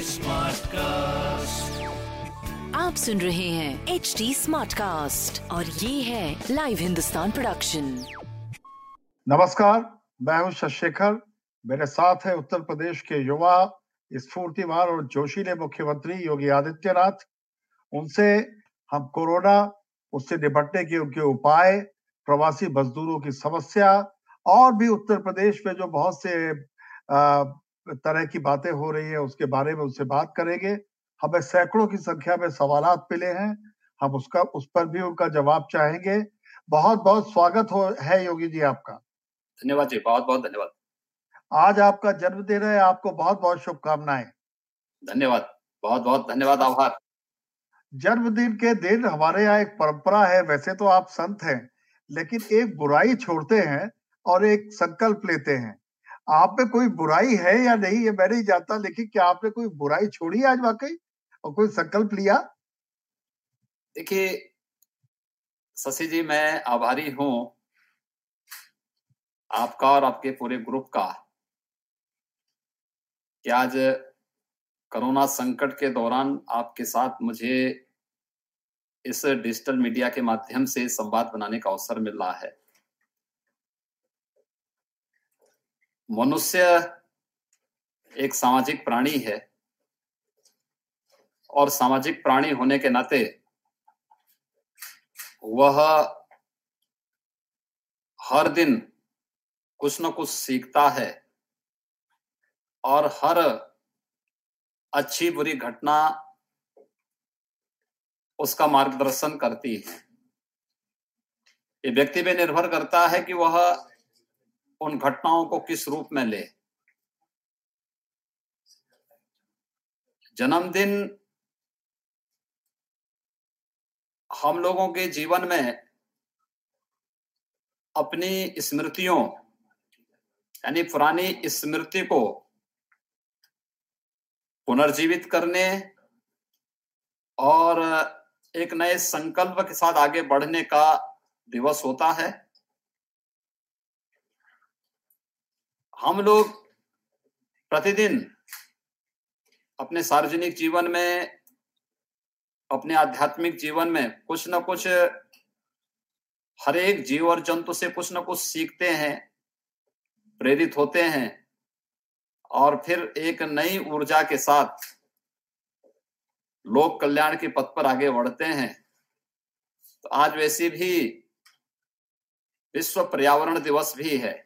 Smart cast आप सुन रहे हैं एच डी स्मार्ट कास्ट और ये है लाइव हिंदुस्तान प्रोडक्शन नमस्कार मैं हूँ शशिखर मेरे साथ है उत्तर प्रदेश के युवा स्फूर्तिवान और जोशीले मुख्यमंत्री योगी आदित्यनाथ। उनसे हम कोरोना उससे निपटने के उनके उपाय प्रवासी मजदूरों की समस्या और भी उत्तर प्रदेश में जो बहुत से आ, तरह की बातें हो रही है उसके बारे में उससे बात करेंगे। हमें सैकड़ों की संख्या में सवाल मिले हैं। हम उसका उस पर भी उनका जवाब चाहेंगे। बहुत बहुत स्वागत हो है योगी जी आपका। धन्यवाद जी बहुत बहुत धन्यवाद। आज आपका जन्मदिन है आपको बहुत बहुत शुभकामनाएँ। धन्यवाद बहुत बहुत धन्यवाद आभार। जन्मदिन के दिन हमारे यहाँ एक परंपरा है वैसे तो आप संत हैं लेकिन एक बुराई छोड़ते हैं और एक संकल्प लेते हैं। आप में कोई बुराई है या नहीं, ये मैं नहीं जानता, लेकिन क्या आपने कोई बुराई छोड़ी आज वाकई? और कोई संकल्प लिया? देखिए, शशि जी, मैं आभारी हूँ। आपका और आपके पूरे ग्रुप का कि आज कोरोना संकट के दौरान आपके साथ मुझे इस डिजिटल मीडिया के माध्यम से संवाद बनाने का अवसर मिल रहा है। मनुष्य एक सामाजिक प्राणी है और सामाजिक प्राणी होने के नाते वह हर दिन कुछ न कुछ सीखता है और हर अच्छी बुरी घटना उसका मार्गदर्शन करती है। ये व्यक्ति पे निर्भर करता है कि वह उन घटनाओं को किस रूप में ले? जन्मदिन हम लोगों के जीवन में अपनी स्मृतियों, यानी पुरानी स्मृति को पुनर्जीवित करने और एक नए संकल्प के साथ आगे बढ़ने का दिवस होता है। हम लोग प्रतिदिन अपने सार्वजनिक जीवन में, अपने आध्यात्मिक जीवन में कुछ ना कुछ हर एक जीव और जंतु से कुछ ना कुछ सीखते हैं, प्रेरित होते हैं और फिर एक नई ऊर्जा के साथ लोक कल्याण के पथ पर आगे बढ़ते हैं। तो आज वैसे भी विश्व पर्यावरण दिवस भी है।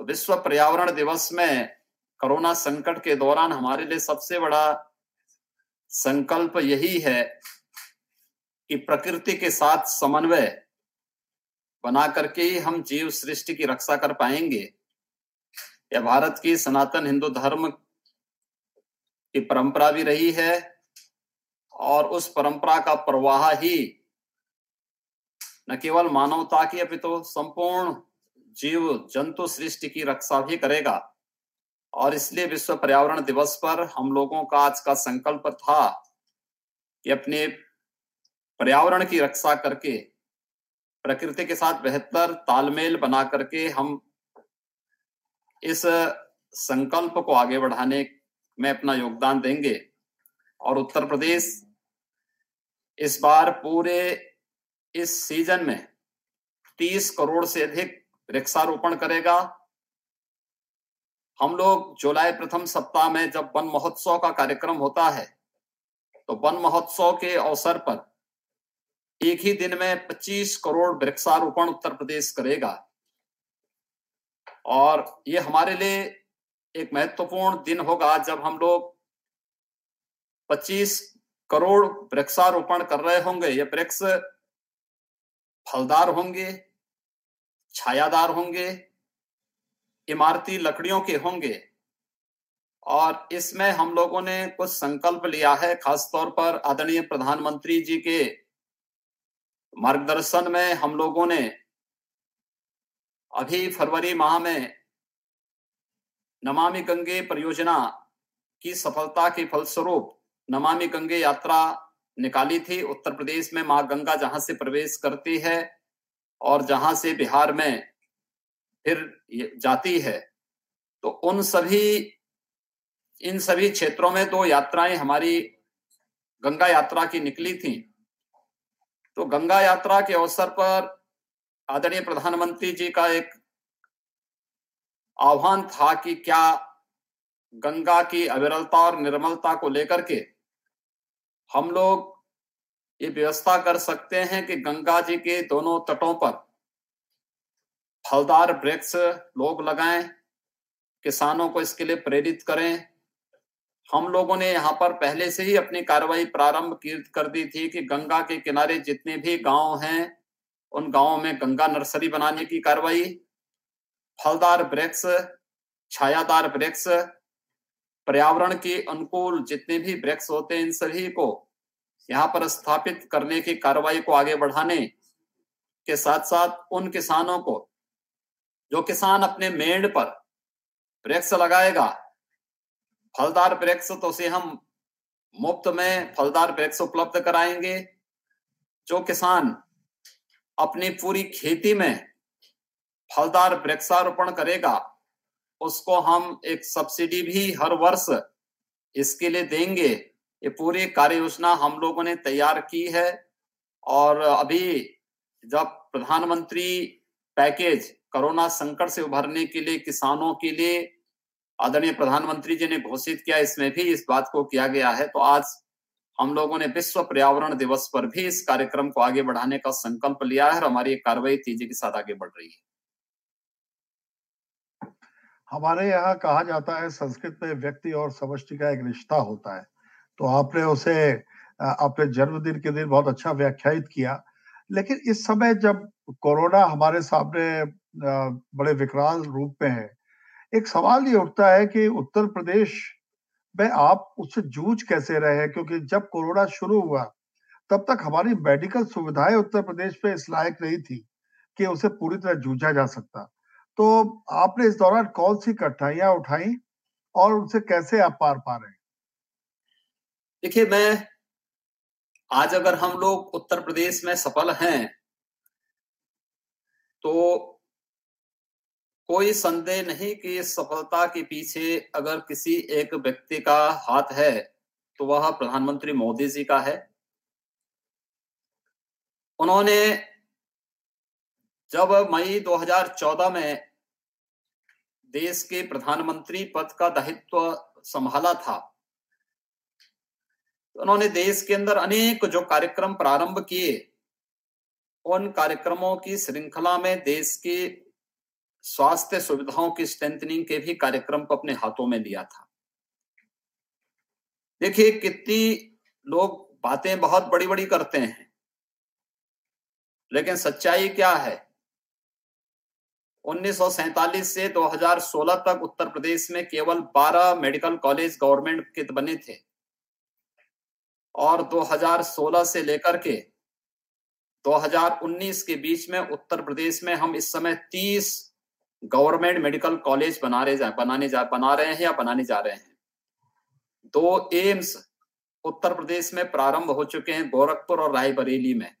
तो विश्व पर्यावरण दिवस में कोरोना संकट के दौरान हमारे लिए सबसे बड़ा संकल्प यही है कि प्रकृति के साथ समन्वय बना करके ही हम जीव सृष्टि की रक्षा कर पाएँगे। यह भारत की सनातन हिंदू धर्म की परंपरा भी रही है और उस परंपरा का प्रवाह ही न केवल मानवता की अपितु तो संपूर्ण जीव जंतु सृष्टि की रक्षा भी करेगा। और इसलिए विश्व पर्यावरण दिवस पर हम लोगों का आज का संकल्प था कि अपने पर्यावरण की रक्षा करके, प्रकृति के साथ बेहतर तालमेल बना करके हम इस संकल्प को आगे बढ़ाने में अपना योगदान देंगे। और उत्तर प्रदेश इस बार पूरे इस सीज़न में 30 करोड़ से अधिक वृक्षारोपण करेगा। हम लोग जुलाई प्रथम सप्ताह में जब वन महोत्सव का कार्यक्रम होता है तो वन महोत्सव के अवसर पर एक ही दिन में 25 करोड़ वृक्षारोपण उत्तर प्रदेश करेगा। और ये हमारे लिए एक महत्वपूर्ण दिन होगा जब हम लोग 25 करोड़ वृक्षारोपण कर रहे होंगे। ये वृक्ष फलदार होंगे छायादार होंगे, इमारती लकड़ियों के होंगे और इसमें हम लोगों ने कुछ संकल्प लिया है, खासतौर पर आदरणीय प्रधानमंत्री जी के मार्गदर्शन में हम लोगों ने अभी फरवरी माह में नमामि गंगे परियोजना की सफलता के फलस्वरूप नमामि गंगे यात्रा निकाली थी। उत्तर प्रदेश में माँ गंगा जहाँ से प्रवेश करती है और जहाँ से बिहार में फिर जाती है तो उन सभी, इन सभी क्षेत्रों में दो यात्राएँ हमारी गंगा यात्रा की निकली थी। तो गंगा यात्रा के अवसर पर आदरणीय प्रधानमंत्री जी का एक आह्वान था कि क्या गंगा की अविरलता और निर्मलता को लेकर के हम लोग ये व्यवस्था कर सकते हैं कि गंगा जी के दोनों तटों पर। फलदार वृक्ष लोग लगाएँ, किसानों को इसके लिए प्रेरित करें। हम लोगों ने यहाँ पर पहले से ही अपनी कार्रवाई प्रारंभ कर दी थी कि गंगा के किनारे जितने भी गाँव हैं, उन गाँवों में गंगा नर्सरी बनाने की कार्रवाई। फलदार वृक्ष, छायादार वृक्ष, पर्यावरण के अनुकूल जितने भी वृक्ष होते हैं इन सभी को यहाँ पर स्थापित करने की कार्रवाई को आगे बढ़ाने के साथ साथ उन किसानों को, जो किसान अपने मेड़ पर वृक्ष लगाएगा, फलदार वृक्ष तो उसे हम मुफ़्त में फलदार वृक्ष उपलब्ध कराएँगे, जो किसान अपनी पूरी खेती में फलदार वृक्षारोपण करेगा, उसको हम एक सब्सिडी भी हर वर्ष इसके लिए देंगे। ये पूरी कार्य योजना हम लोगों ने तैयार की है। और अभी जब प्रधानमंत्री पैकेज कोरोना संकट से उभरने के लिए, किसानों के लिए आदरणीय प्रधानमंत्री जी ने घोषित किया, इसमें भी इस बात को किया गया है तो आज हम लोगों ने विश्व पर्यावरण दिवस पर भी इस कार्यक्रम को आगे बढ़ाने का संकल्प लिया है और हमारी कार्रवाई तेज़ी के साथ आगे बढ़ रही है। हमारे यहाँ कहा जाता है, संस्कृत में व्यक्ति और समष्टि का एक रिश्ता होता है। तो आपने उसे अपने जन्मदिन के दिन बहुत अच्छा व्याख्यायित किया। लेकिन इस समय जब कोरोना हमारे सामने बड़े विकराल रूप में है, एक सवाल ये उठता है कि उत्तर प्रदेश में आप उससे जूझ कैसे रहे हैं? क्योंकि जब कोरोना शुरू हुआ, तब तक हमारी मेडिकल सुविधाएँ उत्तर प्रदेश में इस लायक नहीं थी कि उसे पूरी तरह जूझा जा सकता। तो आपने इस दौरान कौन सी कठिनाइयाँ उठाई और उनसे कैसे आप पार पा रहे हैं? देखिए, मैं आज अगर हम लोग उत्तर प्रदेश में सफल हैं तो कोई संदेह नहीं कि सफलता के पीछे अगर किसी एक व्यक्ति का हाथ है तो वह प्रधानमंत्री मोदी जी का है। उन्होंने जब मई 2014 में देश के प्रधानमंत्री पद का दायित्व संभाला था उन्होंने देश के अंदर अनेक जो कार्यक्रम प्रारंभ किए, उन कार्यक्रमों की श्रृंखला में देश के स्वास्थ्य सुविधाओं की स्ट्रेंथनिंग के भी कार्यक्रम को अपने हाथों में लिया था। देखिए, कितनी लोग बातें बहुत बड़ी बड़ी करते हैं, लेकिन सच्चाई क्या है? 1947 से 2016 तक उत्तर प्रदेश में केवल 12 मेडिकल कॉलेज गवर्नमेंट के बने थे। और 2016 से लेकर के 2019 के बीच में उत्तर प्रदेश में हम इस समय 30 गवर्नमेंट मेडिकल कॉलेज बना रहे जा, बनाने जा, बना रहे हैं या बनाने जा रहे हैं। दो एम्स उत्तर प्रदेश में प्रारंभ हो चुके हैं गोरखपुर और रायबरेली में।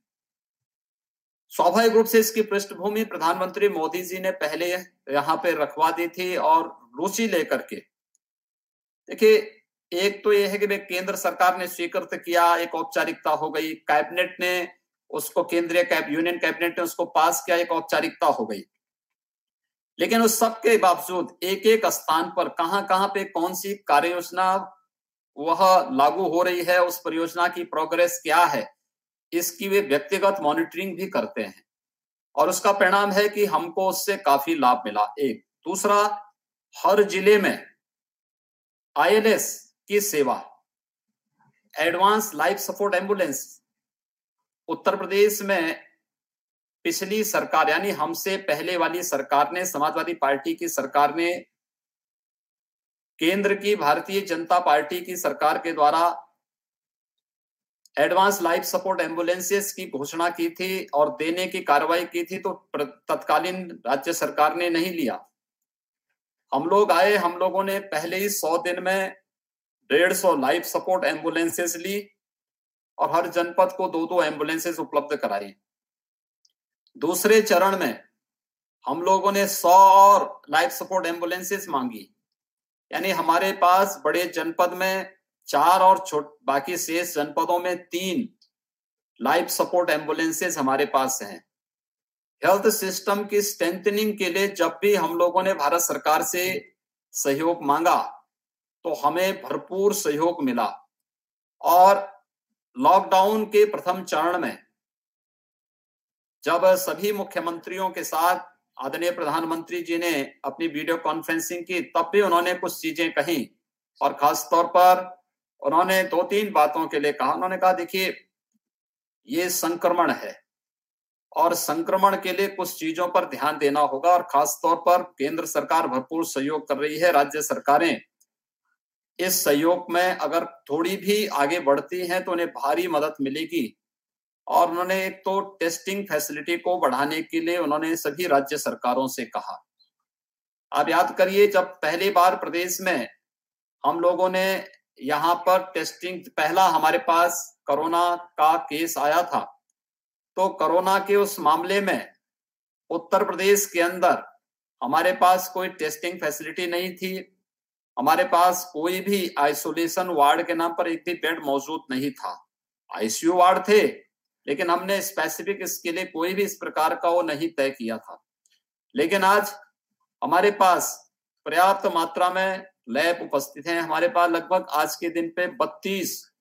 स्वाभाविक रूप से इसकी पृष्ठभूमि प्रधानमंत्री मोदी जी ने पहले यहाँ पे रखवा दी थी और रुचि लेकर के। देखिए एक तो यह है कि भाई केंद्र सरकार ने स्वीकृत किया, एक औपचारिकता हो गई। कैबिनेट ने उसको, केंद्रीय कैब, यूनियन कैबिनेट ने उसको पास किया, एक औपचारिकता हो गई। लेकिन उस सब के बावजूद एक एक स्थान पर कहाँ कहाँ पे कौन सी कार्य योजना वह लागू हो रही है, उस परियोजना की प्रोग्रेस क्या है, इसकी वे व्यक्तिगत मॉनिटरिंग भी करते हैं। और उसका परिणाम है कि हमको उससे काफ़ी लाभ मिला। एक। दूसरा, हर ज़िले में आईएलएस की सेवा। Advance life support ambulance Uttar Pradesh में पिछली सरकार, यानी हमसे पहले वाली सरकार ने, समाजवादी पार्टी की सरकार ने, केंद्र की, भारतीय जनता पार्टी की सरकार के द्वारा एडवांस लाइफ सपोर्ट एम्बुलेंसेस की घोषणा की थी और देने की कार्रवाई की थी तो तत्कालीन राज्य सरकार ने नहीं लिया। हम लोग आए, हम लोगों ने पहले ही सौ दिन में डेढ़ सौ लाइफ सपोर्ट एम्बुलेंसेस ली और हर जनपद को दो दो एम्बुलेंसेस उपलब्ध कराई। दूसरे चरण में हम लोगों ने सौ और लाइफ सपोर्ट एम्बुलेंसेस मांगी। यानी हमारे पास बड़े जनपद में चार और छोट, बाकी शेष जनपदों में तीन लाइफ सपोर्ट एम्बुलेंसेस हमारे पास हैं। हेल्थ सिस्टम की स्ट्रेंथनिंग के लिए जब भी हम लोगों ने भारत सरकार से सहयोग मांगा तो हमें भरपूर सहयोग मिला। और लॉकडाउन के प्रथम चरण में जब सभी मुख्यमंत्रियों के साथ आदरणीय प्रधानमंत्री जी ने अपनी वीडियो कॉन्फ्रेंसिंग की, तब भी उन्होंने कुछ चीज़ें कही और खास तौर पर उन्होंने दो तीन बातों के लिए कहा। उन्होंने कहा, देखिए, ये संक्रमण है और संक्रमण के लिए कुछ चीज़ों पर ध्यान देना होगा और खास तौर पर केंद्र सरकार भरपूर सहयोग कर रही है, राज्य सरकारें इस सहयोग में अगर थोड़ी भी आगे बढ़ती हैं तो उन्हें भारी मदद मिलेगी। और उन्होंने एक तो टेस्टिंग फैसिलिटी को बढ़ाने के लिए उन्होंने सभी राज्य सरकारों से कहा। आप याद करिए, जब पहली बार प्रदेश में हम लोगों ने यहाँ पर टेस्टिंग, पहला हमारे पास कोरोना का केस आया था तो कोरोना के उस मामले में उत्तर प्रदेश के अंदर हमारे पास कोई टेस्टिंग फैसिलिटी नहीं थी। हमारे पास कोई भी आइसोलेशन वार्ड के नाम पर एक भी बेड मौजूद नहीं था। आईसीयू वार्ड थे, लेकिन हमने स्पेसिफिक इसके लिए कोई भी इस प्रकार का वो नहीं तय किया था। लेकिन आज हमारे पास पर्याप्त मात्रा में लैब उपस्थित हैं। हमारे पास लगभग आज के दिन पे 32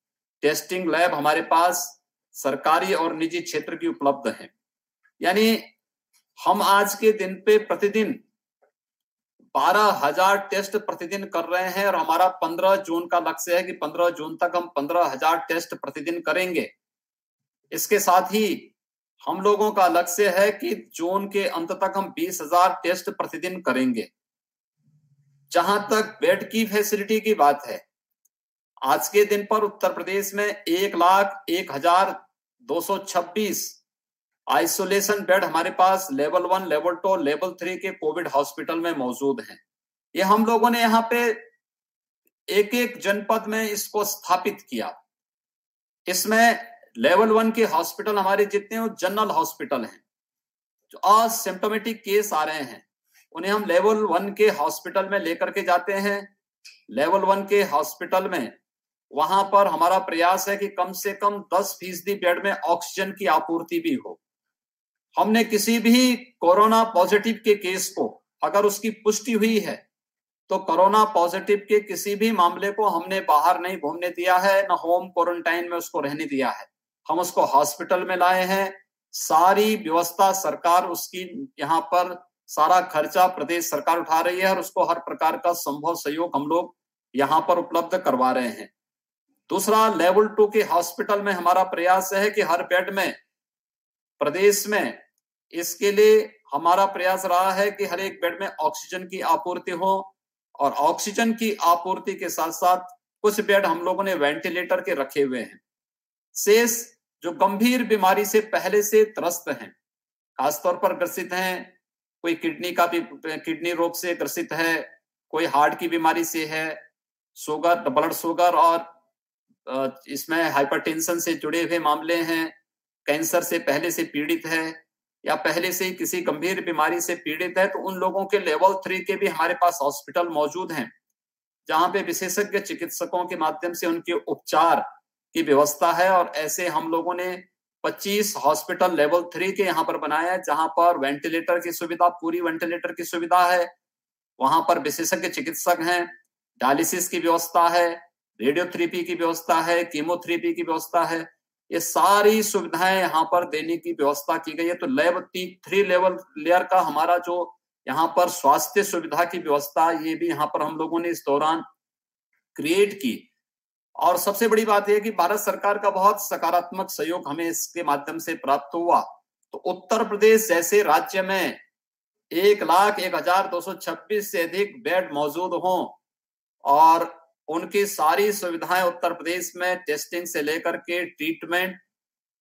टेस्टिंग लैब हमारे पास सरकारी और निजी क्षेत्र की उपलब्ध है। यानी हम आज के दिन पे प्रतिदिन बारह हज़ार टेस्ट प्रतिदिन कर रहे हैं और हमारा पंद्रह जून का लक्ष्य है कि पंद्रह जून तक हम पंद्रह हज़ार टेस्ट प्रतिदिन करेंगे। इसके साथ ही हम लोगों का लक्ष्य है कि जून के अंत तक हम बीस हज़ार टेस्ट प्रतिदिन करेंगे। जहाँ तक बेड की फैसिलिटी की बात है, आज के दिन पर उत्तर प्रदेश में एक लाख एक हज़ार दो सौ छब्बीस आइसोलेशन बेड हमारे पास level one, level two level three के कोविड हॉस्पिटल में मौजूद हैं। ये हम लोगों ने यहाँ पे एक एक जनपद में इसको स्थापित किया। इसमें लेवल वन के हॉस्पिटल हमारे जितने जनरल हॉस्पिटल हैं। जो असिम्टोमेटिक केस आ रहे हैं, उन्हें हम लेवल वन के हॉस्पिटल में लेकर के जाते हैं। लेवल वन के हॉस्पिटल में वहाँ पर हमारा प्रयास है कि कम से कम 10 फ़ीसदी बेड में ऑक्सीजन की आपूर्ति भी हो। हमने किसी भी कोरोना पॉजिटिव के केस को अगर उसकी पुष्टि हुई है तो कोरोना पॉजिटिव के किसी भी मामले को हमने बाहर नहीं घूमने दिया है, न होम क्वारंटाइन में उसको रहने दिया है। हम उसको हॉस्पिटल में लाए हैं। सारी व्यवस्था सरकार उसकी यहाँ पर सारा खर्चा प्रदेश सरकार उठा रही है और उसको हर प्रकार का संभव सहयोग हम लोग यहाँ पर उपलब्ध करवा रहे हैं। दूसरा, लेवल टू के हॉस्पिटल में हमारा प्रयास है कि हर बेड में प्रदेश में इसके लिए हमारा प्रयास रहा है कि हर एक बेड में ऑक्सीजन की आपूर्ति हो और ऑक्सीजन की आपूर्ति के साथ साथ कुछ बेड हम लोगों ने वेंटिलेटर के रखे हुए हैं। शेष जो गंभीर बीमारी से पहले से त्रस्त हैं, खासतौर पर ग्रसित हैं, कोई किडनी का भी, किडनी रोग से ग्रसित है, कोई हार्ट की बीमारी से है, शुगर, ब्लड शुगर और इसमें हाइपरटेंशन से जुड़े हुए मामले हैं कैंसर से पहले से पीड़ित है या पहले से किसी गंभीर बीमारी से पीड़ित है तो उन लोगों के लेवल थ्री के भी हमारे पास हॉस्पिटल मौजूद हैं, जहाँ पे विशेषज्ञ चिकित्सकों के माध्यम से उनके उपचार की व्यवस्था है और ऐसे हम लोगों ने 25 हॉस्पिटल लेवल थ्री के यहाँ पर बनाया है, जहाँ पर वेंटिलेटर की सुविधा, पूरी वेंटिलेटर की सुविधा है, वहाँ पर विशेषज्ञ चिकित्सक हैं डायलिसिस की व्यवस्था है रेडियोथेरेपी की व्यवस्था है कीमोथेरेपी की व्यवस्था है ये सारी सुविधाएँ यहाँ पर देने की व्यवस्था की गई है। तो लेवल थ्री लेवल लेयर का हमारा जो यहाँ पर स्वास्थ्य सुविधा की व्यवस्था, ये भी यहाँ पर हम लोगों ने इस दौरान क्रिएट की। और सबसे बड़ी बात यह कि भारत सरकार का बहुत सकारात्मक सहयोग हमें इसके माध्यम से प्राप्त हुआ। तो उत्तर प्रदेश जैसे राज्य में एक लाख एक हज़ार दो सौ छब्बीस से अधिक बेड मौजूद हों और उनकी सारी सुविधाएँ उत्तर प्रदेश में टेस्टिंग से लेकर के ट्रीटमेंट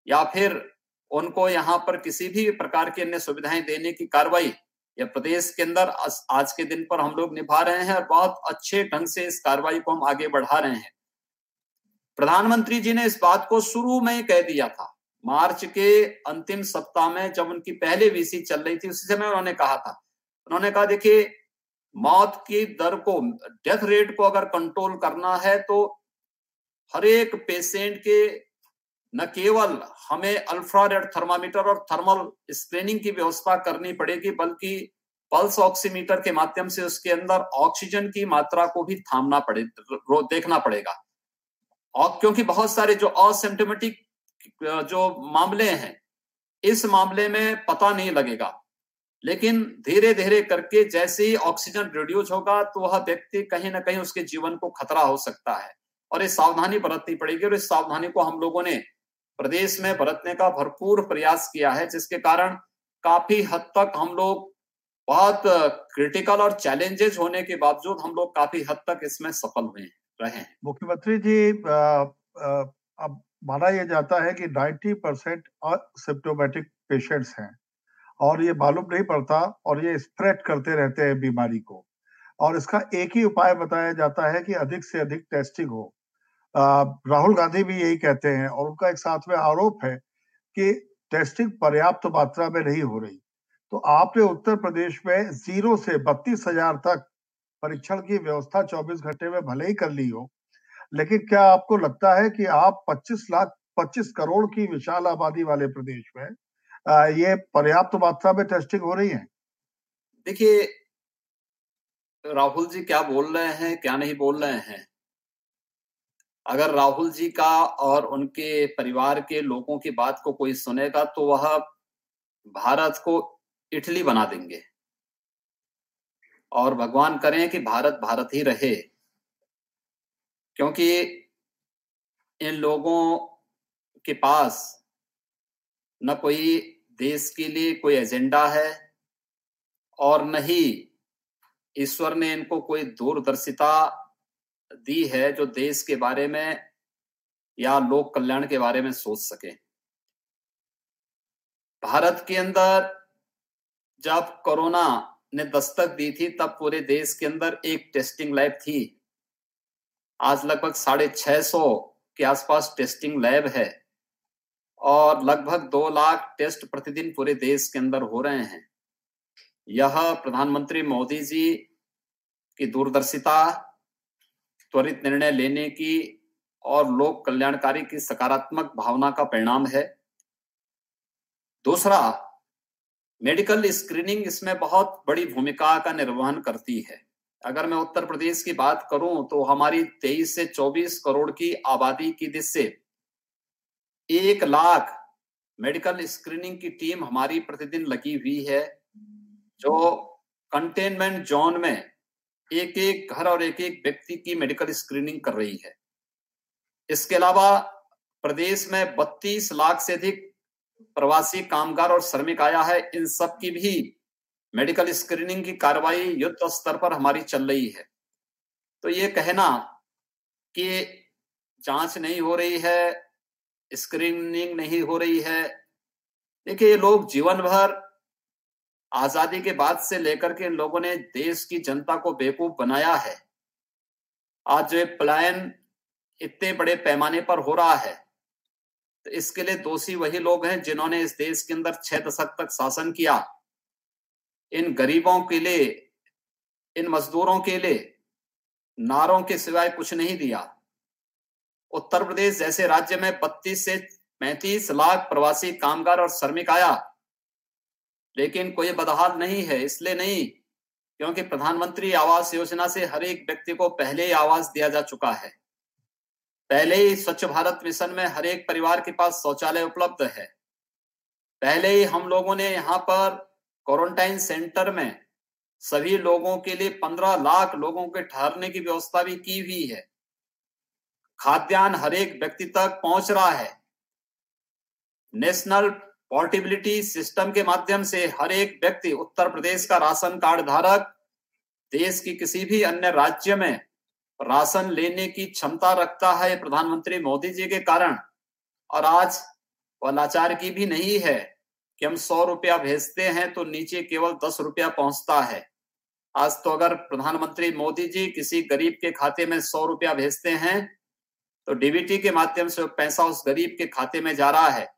या फिर उनको यहाँ पर किसी भी प्रकार की अन्य सुविधाएँ देने की कार्रवाई या प्रदेश के अंदर आज के दिन पर हम लोग निभा रहे हैं और बहुत अच्छे ढंग से इस कार्रवाई को हम आगे बढ़ा रहे हैं। प्रधानमंत्री जी ने इस बात को शुरू में कह दिया था। मार्च के अंतिम सप्ताह में जब उनकी पहले वीसी चल रही थी, उसी समय उन्होंने कहा था। उन्होंने कहा, देखिए मौत की दर को डेथ रेट को अगर कंट्रोल करना है तो हर एक पेशेंट के न केवल हमें अल्ट्रारेड थर्मामीटर और थर्मल स्क्रीनिंग की व्यवस्था करनी पड़ेगी, बल्कि पल्स ऑक्सीमीटर के माध्यम से उसके अंदर ऑक्सीजन की मात्रा को भी थामना पड़े देखना पड़ेगा। और क्योंकि बहुत सारे जो असिम्टोमेटिक जो मामले हैं, इस मामले में पता नहीं लगेगा। लेकिन धीरे धीरे करके जैसे ही ऑक्सीजन रिड्यूस होगा तो वह व्यक्ति कहीं ना कहीं उसके जीवन को खतरा हो सकता है और ये सावधानी बरतनी पड़ेगी और इस सावधानी को हम लोगों ने प्रदेश में बरतने का भरपूर प्रयास किया है, जिसके कारण काफ़ी हद तक हम लोग बहुत क्रिटिकल और चैलेंजेस होने के बावजूद हम लोग काफ़ी हद तक इसमें सफल हुए, रहे हैं। मुख्यमंत्री जी अब माना यह जाता है कि 90 परसेंट पेशेंट्स हैं। और ये मालूम नहीं पड़ता और ये स्प्रेड करते रहते हैं बीमारी को। और इसका एक ही उपाय बताया जाता है कि अधिक से अधिक टेस्टिंग हो। राहुल गांधी भी यही कहते हैं और उनका एक साथ में आरोप है कि टेस्टिंग पर्याप्त मात्रा में नहीं हो रही। तो आपने उत्तर प्रदेश में ज़ीरो से बत्तीस हज़ार तक परीक्षण की व्यवस्था 24 घंटे में भले ही कर ली हो, लेकिन क्या आपको लगता है कि आप 25 लाख 25 करोड़ की विशाल आबादी वाले प्रदेश में ये पर्याप्त मात्रा में टेस्टिंग हो रही है? देखिए, राहुल जी क्या बोल रहे हैं, क्या नहीं बोल रहे हैं? अगर राहुल जी का और उनके परिवार के लोगों की बात को कोई सुनेगा तो वह भारत को इटली बना देंगे। और भगवान करें कि भारत भारत ही रहे। क्योंकि इन लोगों के पास न कोई देश के लिए कोई एजेंडा है और न ही ईश्वर ने इनको कोई दूरदर्शिता दी है जो देश के बारे में या लोक कल्याण के बारे में सोच सके। भारत के अंदर जब कोरोना ने दस्तक दी थी, तब पूरे देश के अंदर एक टेस्टिंग लैब थी। आज लगभग साढ़े छह सौ के आसपास टेस्टिंग लैब है। और लगभग दो लाख टेस्ट प्रतिदिन पूरे देश के अंदर हो रहे हैं। यह प्रधानमंत्री मोदी जी की दूरदर्शिता, त्वरित निर्णय लेने की और लोक कल्याणकारी की सकारात्मक भावना का परिणाम है। दूसरा, मेडिकल स्क्रीनिंग इसमें बहुत बड़ी भूमिका का निर्वहन करती है। अगर मैं उत्तर प्रदेश की बात करूँ तो हमारी 23 से 24 करोड़ की आबादी की दिश एक लाख मेडिकल स्क्रीनिंग की टीम हमारी प्रतिदिन लगी हुई है, जो कंटेनमेंट जोन में एक एक घर और एक एक व्यक्ति की मेडिकल स्क्रीनिंग कर रही है। इसके अलावा प्रदेश में 32 लाख से अधिक प्रवासी कामगार और श्रमिक आया है। इन सब की भी मेडिकल स्क्रीनिंग की कार्रवाई युद्ध स्तर पर हमारी चल रही है। तो ये कहना कि जाँच नहीं हो रही है स्क्रीनिंग नहीं हो रही है। देखिए, ये लोग जीवन भर आज़ादी के बाद से लेकर के इन लोगों ने देश की जनता को बेवकूफ़ बनाया है। आज जो पलायन इतने बड़े पैमाने पर हो रहा है तो इसके लिए दोषी वही लोग हैं जिन्होंने इस देश के अंदर छह दशक तक शासन किया। इन गरीबों के लिए, इन मजदूरों के लिए, नारों के सिवाय कुछ नहीं दिया। उत्तर प्रदेश जैसे राज्य में 32 से 35 लाख प्रवासी कामगार और श्रमिक आया। लेकिन कोई बदहाल नहीं है, इसलिए नहीं, क्योंकि प्रधानमंत्री आवास योजना से हर एक व्यक्ति को पहले ही आवास दिया जा चुका है। पहले ही स्वच्छ भारत मिशन में हर एक परिवार के पास शौचालय उपलब्ध है। पहले ही हम लोगों ने यहाँ पर क्वारंटाइन सेंटर में सभी लोगों के लिए पंद्रह लाख लोगों के ठहरने की व्यवस्था भी की हुई है। खाद्यान्न हर एक व्यक्ति तक पहुँच रहा है। नेशनल पोर्टेबिलिटी सिस्टम के माध्यम से हर एक व्यक्ति उत्तर प्रदेश का राशन कार्ड धारक, देश की किसी भी अन्य राज्य में राशन लेने की क्षमता रखता है, प्रधानमंत्री मोदी जी के कारण। और आज लाचार की भी नहीं है कि हम सौ रुपया भेजते हैं तो नीचे केवल दस रुपया पहुँचता है। आज तो अगर प्रधानमंत्री मोदी जी किसी गरीब के खाते में सौ रुपया भेजते हैं तो डीबीटी के माध्यम से पैसा उस गरीब के खाते में जा रहा है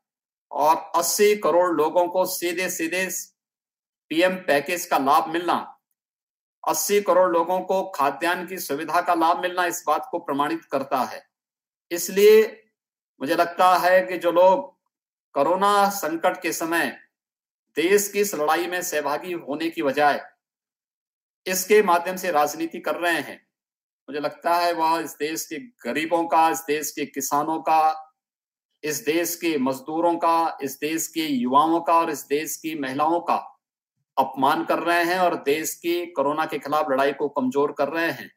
और 80 करोड़ लोगों को सीधे सीधे पीएम पैकेज का लाभ मिलना 80 करोड़ लोगों को खाद्यान्न की सुविधा का लाभ मिलना इस बात को प्रमाणित करता है। इसलिए मुझे लगता है कि जो लोग कोरोना संकट के समय देश की इस लड़ाई में सहभागी होने की बजाय इसके माध्यम से राजनीति कर रहे हैं मुझे लगता है वह इस देश के गरीबों का इस देश के किसानों का इस देश के मजदूरों का इस देश के युवाओं का और इस देश की महिलाओं का अपमान कर रहे हैं और देश की कोरोना के खिलाफ लड़ाई को कमज़ोर कर रहे हैं।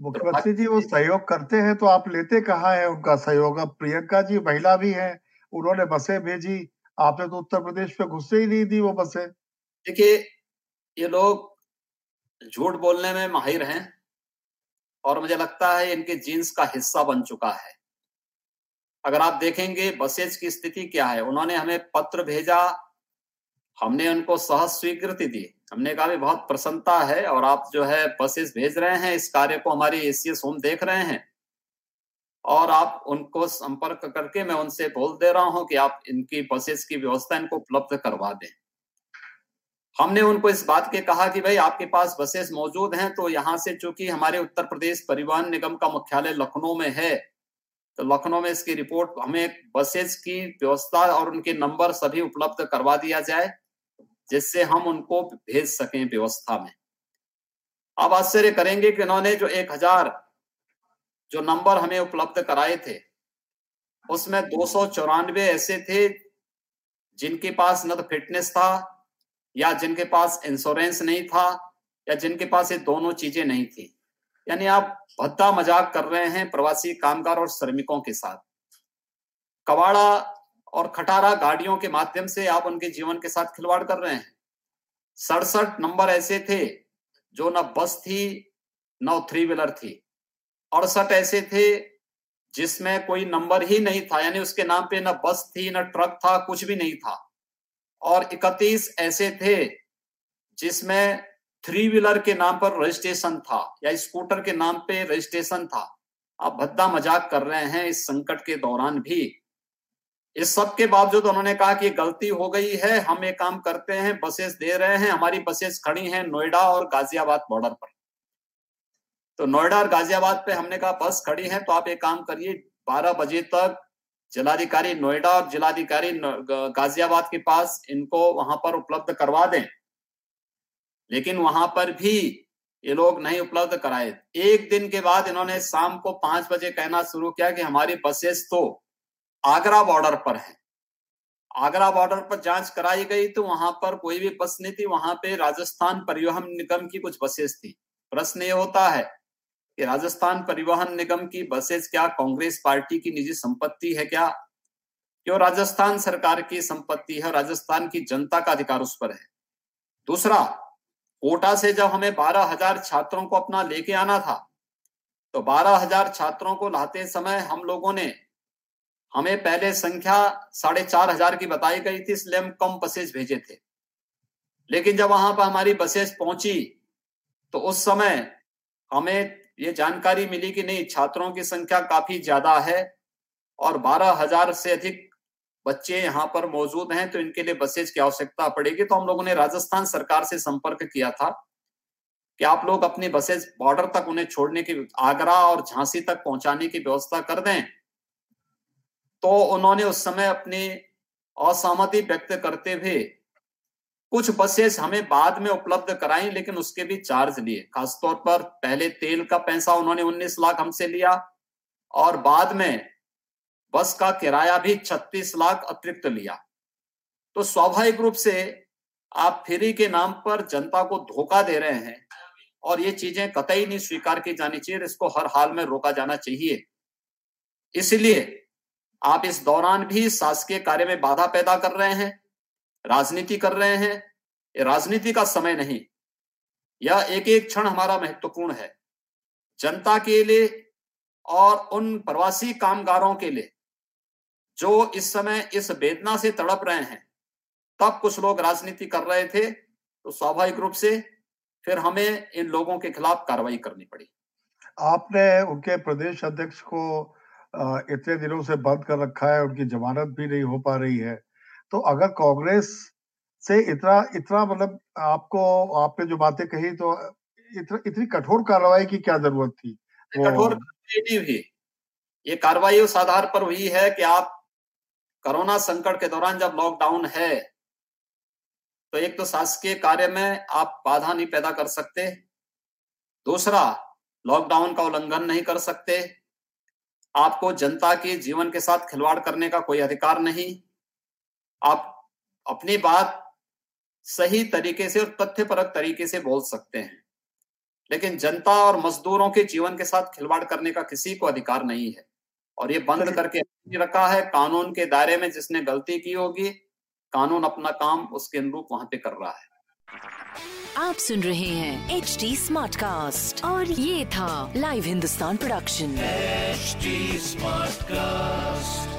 मुख्यमंत्री जी वो सहयोग करते हैं तो आप लेते कहाँ है उनका सहयोग? अब प्रियंका जी महिला भी है उन्होंने बसें भेजी आपने तो उत्तर प्रदेश पे घुससे ही नहीं दी वो बसें। देखिए ये लोग झूठ बोलने में माहिर हैं। और मुझे लगता है इनके जीन्स का हिस्सा बन चुका है। अगर आप देखेंगे बसेज की स्थिति क्या है, उन्होंने हमें पत्र भेजा, हमने उनको सहज स्वीकृति दी। हमने कहा भी बहुत प्रसन्नता है और आप जो है बसेस भेज रहे हैं, इस कार्य को हमारी एसीएस होम देख रहे हैं। और आप उनको संपर्क करके मैं उनसे बोल दे रहा हूँ कि आप इनकी बसेस की व्यवस्था इनको उपलब्ध करवा दें। हमने उनको इस बात के कहा कि भाई आपके पास बसेस मौजूद हैं तो यहाँ से चूँकि हमारे उत्तर प्रदेश परिवहन निगम का मुख्यालय लखनऊ में है तो लखनऊ में इसकी रिपोर्ट हमें बसेस की व्यवस्था और उनके नंबर सभी उपलब्ध करवा दिया जाए, जिससे हम उनको भेज सकें व्यवस्था में। अब आश्चर्य करेंगे कि उन्होंने जो एक हज़ार जो नंबर हमें उपलब्ध कराए थे, उसमें दो सौ चौरानवे ऐसे थे जिनके पास न तो फिटनेस था या जिनके पास इंश्योरेंस नहीं था, या जिनके पास ये दोनों चीज़ें नहीं थी। यानी आप भद्दा मज़ाक कर रहे हैं प्रवासी कामगार और श्रमिकों के साथ। कवाड़ा और खटारा गाड़ियों के माध्यम से आप उनके जीवन के साथ खिलवाड़ कर रहे हैं। सड़सठ नंबर ऐसे थे जो न बस थी, न थ्री व्हीलर थी। अड़सठ ऐसे थे जिसमें कोई नंबर ही नहीं था, यानी उसके नाम पे न बस थी, न ट्रक था, कुछ भी नहीं था। और इकतीस ऐसे थे जिसमें थ्री व्हीलर के नाम पर रजिस्ट्रेशन था या स्कूटर के नाम पे रजिस्ट्रेशन था। आप भद्दा मज़ाक कर रहे हैं इस संकट के दौरान भी। इस सब के बावजूद उन्होंने कहा कि गलती हो गई है, हम एक काम करते हैं बसेस दे रहे हैं, हमारी बसेस खड़ी हैं नोएडा और गाजियाबाद बॉर्डर पर। तो नोएडा और गाजियाबाद पे हमने कहा बस खड़ी है तो आप एक काम करिए, बारह बजे तक जिलाधिकारी नोएडा और जिलाधिकारी गाजियाबाद के पास इनको वहाँ पर उपलब्ध करवा दें। लेकिन वहाँ पर भी ये लोग नहीं उपलब्ध कराए। एक दिन के बाद इन्होंने शाम को पाँच बजे कहना शुरू किया कि हमारी बसेस तो आगरा बॉर्डर पर है। आगरा बॉर्डर पर जाँच कराई गई तो वहाँ पर कोई भी बस नहीं थी, वहाँ पे राजस्थान परिवहन निगम की कुछ बसेस थी। प्रश्न ये होता है कि राजस्थान परिवहन निगम की बसेस क्या कांग्रेस पार्टी की निजी संपत्ति है क्या? क्यों राजस्थान सरकार की संपत्ति है राजस्थान की जनता का अधिकार उस पर है? दूसरा, कोटा से जब हमें बारह हज़ार छात्रों को अपना लेके आना था तो बारह हज़ार छात्रों को लाते समय हम लोगों ने हमें पहले संख्या साढ़े चार हज़ार की बताई गई थी, इसलिए हम कम बसेज भेजे थे। लेकिन जब वहाँ पर हमारी बसेज पहुँची तो उस समय हमें ये जानकारी मिली कि नहीं, छात्रों की संख्या काफ़ी ज़्यादा है और बारह हज़ार से अधिक बच्चे यहाँ पर मौजूद हैं तो इनके लिए बसेज की आवश्यकता पड़ेगी। तो हम लोगों ने राजस्थान सरकार से संपर्क किया था कि आप लोग अपनी बसेज बॉर्डर तक उन्हें छोड़ने की, आगरा और झांसी तक पहुँचाने की व्यवस्था कर दें। तो उन्होंने उस समय अपनी असहमति व्यक्त करते हुए कुछ बसेस हमें बाद में उपलब्ध कराई, लेकिन उसके भी चार्ज लिए। खासतौर पर पहले तेल का पैसा उन्होंने 19 लाख हमसे लिया और बाद में बस का किराया भी 36 लाख अतिरिक्त लिया। तो स्वाभाविक रूप से आप फ्री के नाम पर जनता को धोखा दे रहे हैं और ये चीज़ें कतई नहीं स्वीकार की जानी चाहिए, इसको हर हाल में रोका जाना चाहिए। इसलिए आप इस दौरान भी शासकीय कार्य में बाधा पैदा कर रहे हैं। राजनीति कर रहे हैं, ये राजनीति का समय नहीं। यह एक एक क्षण हमारा महत्वपूर्ण है। जनता के लिए और उन प्रवासी कामगारों के लिए, जो इस समय इस वेदना से तड़प रहे हैं। तब कुछ लोग राजनीति कर रहे थे तो स्वाभाविक रूप से फिर हमें इन लोगों के खिलाफ कार्रवाई करनी पड़ी। आपने उनके प्रदेश अध्यक्ष को इतने दिनों से बंद कर रखा है, उनकी जमानत भी नहीं हो पा रही है। तो अगर कांग्रेस से इतना इतना मतलब आपको, आपने जो बातें कही तो इतनी इतनी कठोर कार्रवाई की क्या ज़रूरत थी? कठोर ये कार्रवाई उस आधार पर हुई है कि आप कोरोना संकट के दौरान जब लॉकडाउन है तो एक तो शासकीय कार्य में आप बाधा नहीं पैदा कर सकते। दूसरा लॉकडाउन का उल्लंघन नहीं कर सकते। आपको जनता के जीवन के साथ खिलवाड़ करने का कोई अधिकार नहीं। आप अपनी बात सही तरीके से और तथ्यपरक तरीके से बोल सकते हैं। लेकिन जनता और मजदूरों के जीवन के साथ खिलवाड़ करने का किसी को अधिकार नहीं है। और ये बंद करके रखा है। कानून के दायरे में जिसने गलती की होगी कानून अपना काम उसके अनुरूप वहाँ पे कर रहा है। आप सुन रहे हैं एच डी स्मार्ट कास्ट और ये था live Hindustan production HD Smartcast.